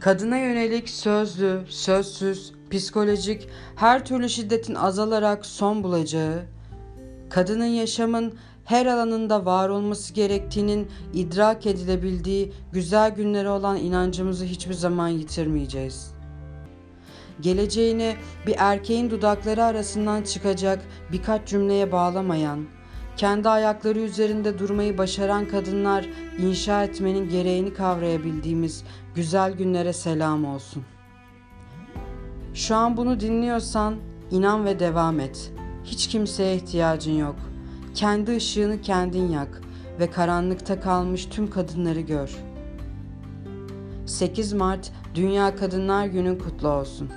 Kadına yönelik sözlü, sözsüz, psikolojik her türlü şiddetin azalarak son bulacağı, kadının yaşamın her alanında var olması gerektiğinin idrak edilebildiği güzel günleri olan inancımızı hiçbir zaman yitirmeyeceğiz. Geleceğini bir erkeğin dudakları arasından çıkacak birkaç cümleye bağlamayan, kendi ayakları üzerinde durmayı başaran kadınlar inşa etmenin gereğini kavrayabildiğimiz güzel günlere selam olsun. Şu an bunu dinliyorsan inan ve devam et. Hiç kimseye ihtiyacın yok. Kendi ışığını kendin yak ve karanlıkta kalmış tüm kadınları gör. 8 Mart Dünya Kadınlar Günün kutlu olsun.